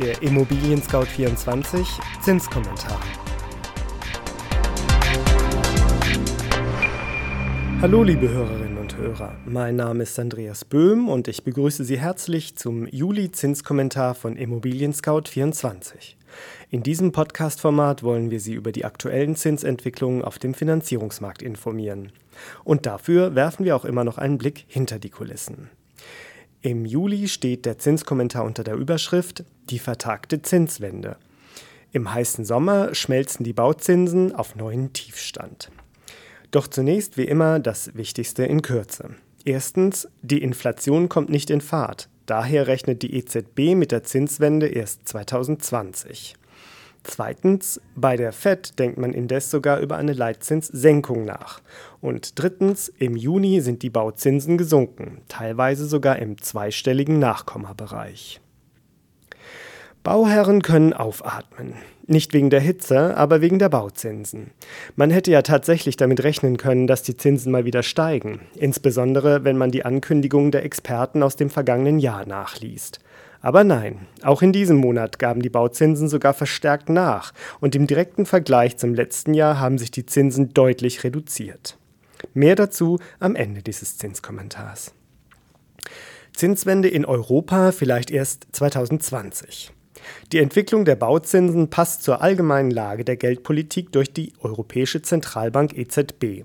der Immobilien Scout 24 Zinskommentar. Hallo liebe Hörerinnen und Hörer, mein Name ist Andreas Böhm und ich begrüße Sie herzlich zum Juli-Zinskommentar von Immobilien Scout 24. In diesem Podcast-Format wollen wir Sie über die aktuellen Zinsentwicklungen auf dem Finanzierungsmarkt informieren. Und dafür werfen wir auch immer noch einen Blick hinter die Kulissen. Im Juli steht der Zinskommentar unter der Überschrift Die vertagte Zinswende. Im heißen Sommer schmelzen die Bauzinsen auf neuen Tiefstand. Doch zunächst wie immer das Wichtigste in Kürze. Erstens, die Inflation kommt nicht in Fahrt. Daher rechnet die EZB mit der Zinswende erst 2020. Zweitens, bei der Fed denkt man indes sogar über eine Leitzinssenkung nach. Und drittens, im Juni sind die Bauzinsen gesunken, teilweise sogar im zweistelligen Nachkommabereich. Bauherren können aufatmen. Nicht wegen der Hitze, aber wegen der Bauzinsen. Man hätte ja tatsächlich damit rechnen können, dass die Zinsen mal wieder steigen, insbesondere wenn man die Ankündigungen der Experten aus dem vergangenen Jahr nachliest. Aber nein, auch in diesem Monat gaben die Bauzinsen sogar verstärkt nach und im direkten Vergleich zum letzten Jahr haben sich die Zinsen deutlich reduziert. Mehr dazu am Ende dieses Zinskommentars. Zinswende in Europa vielleicht erst 2020. Die Entwicklung der Bauzinsen passt zur allgemeinen Lage der Geldpolitik durch die Europäische Zentralbank EZB.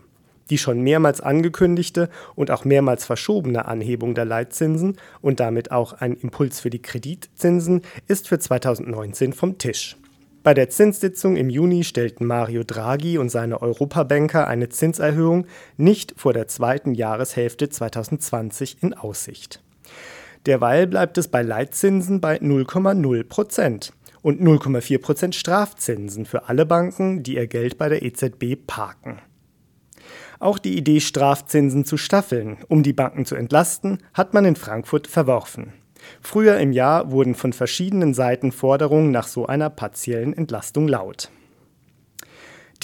Die schon mehrmals angekündigte und auch mehrmals verschobene Anhebung der Leitzinsen und damit auch ein Impuls für die Kreditzinsen ist für 2019 vom Tisch. Bei der Zinssitzung im Juni stellten Mario Draghi und seine Europabanker eine Zinserhöhung nicht vor der zweiten Jahreshälfte 2020 in Aussicht. Derweil bleibt es bei Leitzinsen bei 0,0 Prozent und 0,4 Prozent Strafzinsen für alle Banken, die ihr Geld bei der EZB parken. Auch die Idee, Strafzinsen zu staffeln, um die Banken zu entlasten, hat man in Frankfurt verworfen. Früher im Jahr wurden von verschiedenen Seiten Forderungen nach so einer partiellen Entlastung laut.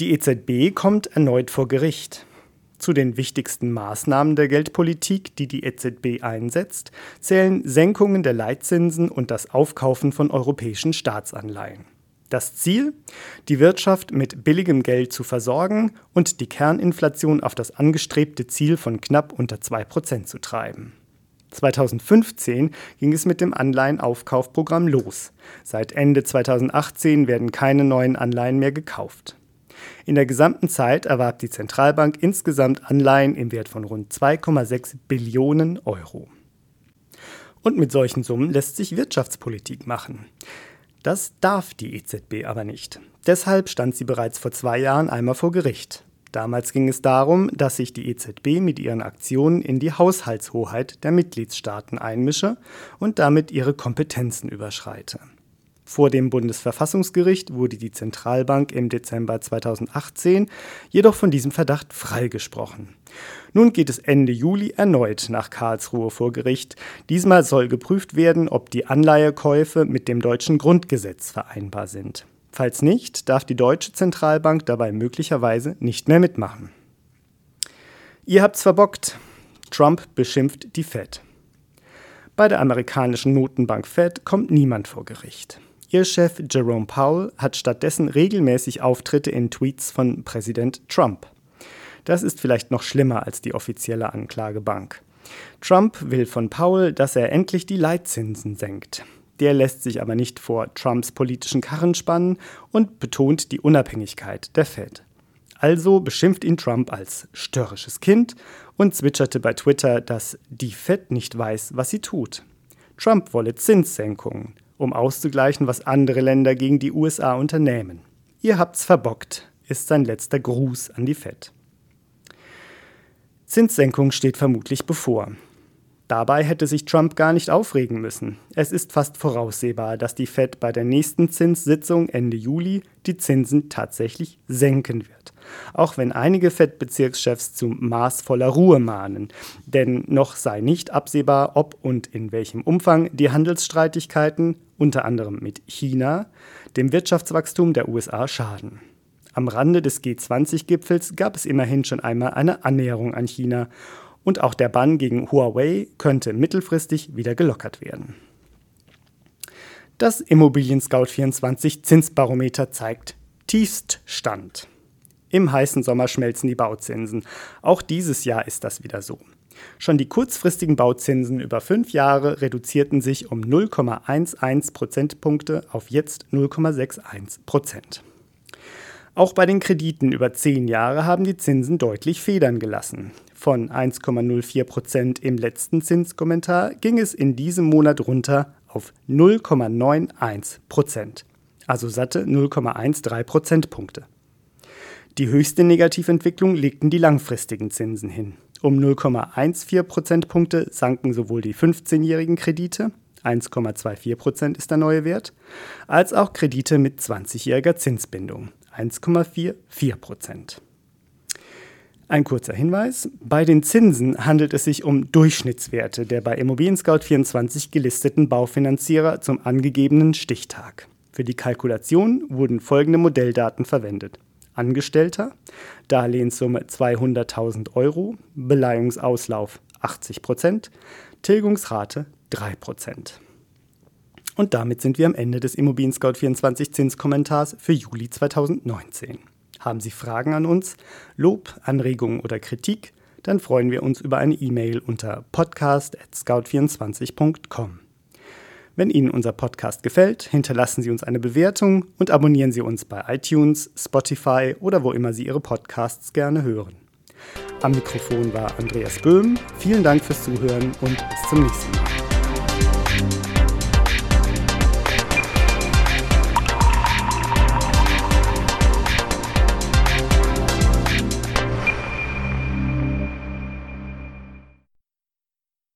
Die EZB kommt erneut vor Gericht. Zu den wichtigsten Maßnahmen der Geldpolitik, die die EZB einsetzt, zählen Senkungen der Leitzinsen und das Aufkaufen von europäischen Staatsanleihen. Das Ziel? Die Wirtschaft mit billigem Geld zu versorgen und die Kerninflation auf das angestrebte Ziel von knapp unter 2% zu treiben. 2015 ging es mit dem Anleihenaufkaufprogramm los. Seit Ende 2018 werden keine neuen Anleihen mehr gekauft. In der gesamten Zeit erwarb die Zentralbank insgesamt Anleihen im Wert von rund 2,6 Billionen Euro. Und mit solchen Summen lässt sich Wirtschaftspolitik machen. Das darf die EZB aber nicht. Deshalb stand sie bereits vor zwei Jahren einmal vor Gericht. Damals ging es darum, dass sich die EZB mit ihren Aktionen in die Haushaltshoheit der Mitgliedstaaten einmische und damit ihre Kompetenzen überschreite. Vor dem Bundesverfassungsgericht wurde die Zentralbank im Dezember 2018 jedoch von diesem Verdacht freigesprochen. Nun geht es Ende Juli erneut nach Karlsruhe vor Gericht. Diesmal soll geprüft werden, ob die Anleihekäufe mit dem deutschen Grundgesetz vereinbar sind. Falls nicht, darf die deutsche Zentralbank dabei möglicherweise nicht mehr mitmachen. Ihr habt's verbockt. Trump beschimpft die Fed. Bei der amerikanischen Notenbank Fed kommt niemand vor Gericht. Ihr Chef Jerome Powell hat stattdessen regelmäßig Auftritte in Tweets von Präsident Trump. Das ist vielleicht noch schlimmer als die offizielle Anklagebank. Trump will von Powell, dass er endlich die Leitzinsen senkt. Der lässt sich aber nicht vor Trumps politischen Karren spannen und betont die Unabhängigkeit der Fed. Also beschimpft ihn Trump als störrisches Kind und zwitscherte bei Twitter, dass die Fed nicht weiß, was sie tut. Trump wolle Zinssenkungen um auszugleichen, was andere Länder gegen die USA unternehmen. Ihr habt's verbockt, ist sein letzter Gruß an die Fed. Zinssenkung steht vermutlich bevor. Dabei hätte sich Trump gar nicht aufregen müssen. Es ist fast voraussehbar, dass die Fed bei der nächsten Zinssitzung Ende Juli die Zinsen tatsächlich senken wird. Auch wenn einige Fed-Bezirkschefs zu maßvoller Ruhe mahnen. Denn noch sei nicht absehbar, ob und in welchem Umfang die Handelsstreitigkeiten, unter anderem mit China, dem Wirtschaftswachstum der USA schaden. Am Rande des G20-Gipfels gab es immerhin schon einmal eine Annäherung an China und auch der Bann gegen Huawei könnte mittelfristig wieder gelockert werden. Das Immobilien Scout 24 Zinsbarometer zeigt Tiefststand. Im heißen Sommer schmelzen die Bauzinsen. Auch dieses Jahr ist das wieder so. Schon die kurzfristigen Bauzinsen über fünf Jahre reduzierten sich um 0,11 Prozentpunkte auf jetzt 0,61 Prozent. Auch bei den Krediten über zehn Jahre haben die Zinsen deutlich Federn gelassen. Von 1,04 Prozent im letzten Zinskommentar ging es in diesem Monat runter auf 0,91 Prozent, also satte 0,13 Prozentpunkte. Die höchste Negativentwicklung legten die langfristigen Zinsen hin. Um 0,14 Prozentpunkte sanken sowohl die 15-jährigen Kredite, 1,24 Prozent ist der neue Wert, als auch Kredite mit 20-jähriger Zinsbindung, 1,44 Prozent. Ein kurzer Hinweis: Bei den Zinsen handelt es sich um Durchschnittswerte der bei Immobilien Scout 24 gelisteten Baufinanzierer zum angegebenen Stichtag. Für die Kalkulation wurden folgende Modelldaten verwendet. Angestellter, Darlehenssumme 200.000 Euro, Beleihungsauslauf 80 Prozent, Tilgungsrate 3 Prozent. Und damit sind wir am Ende des Immobilien Scout 24 Zinskommentars für Juli 2019. Haben Sie Fragen an uns, Lob, Anregungen oder Kritik? Dann freuen wir uns über eine E-Mail unter podcast@scout24.com. Wenn Ihnen unser Podcast gefällt, hinterlassen Sie uns eine Bewertung und abonnieren Sie uns bei iTunes, Spotify oder wo immer Sie Ihre Podcasts gerne hören. Am Mikrofon war Andreas Böhm. Vielen Dank fürs Zuhören und bis zum nächsten Mal.